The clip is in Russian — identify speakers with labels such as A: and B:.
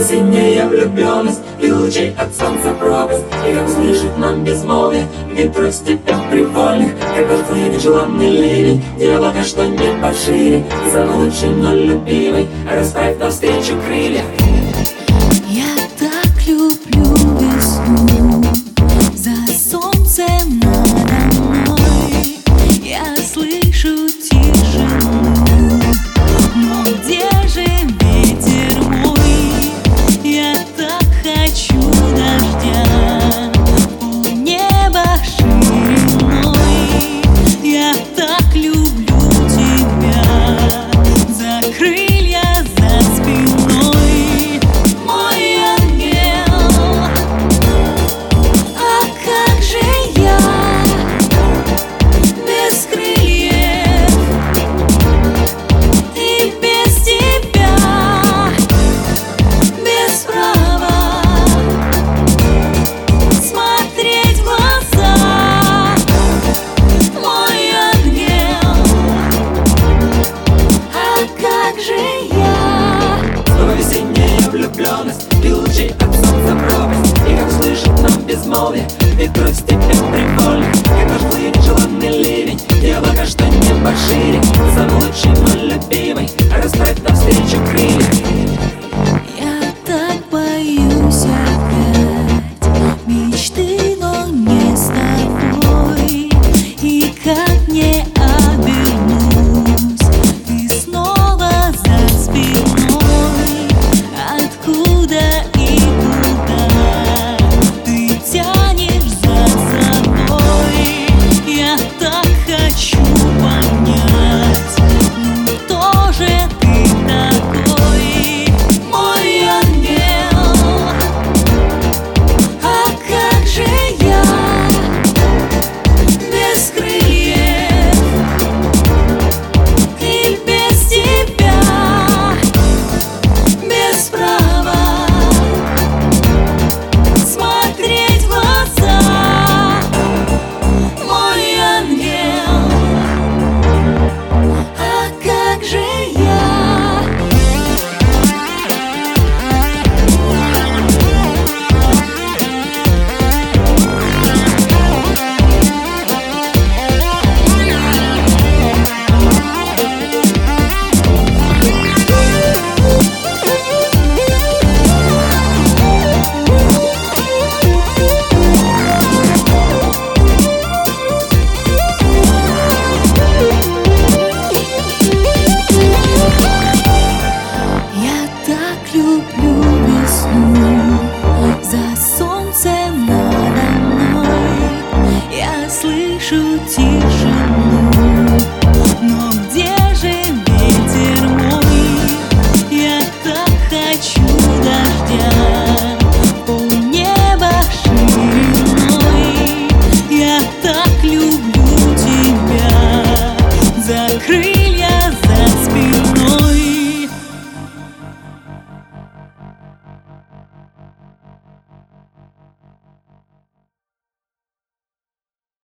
A: тобой влюбленность И лучей от солнца пропасть. И как услышит нам безмолвие Ветров степях привольных Как отплывет желанный ливень Где облака что не пошире. За лучшей, но любимой Расправь навстречу крылья.
B: безмолвие И
A: грусть это бесприколье И проплыли желанный ливень.
B: Я пока что-нибудь пошире а солнце надо мной Я слышу тишину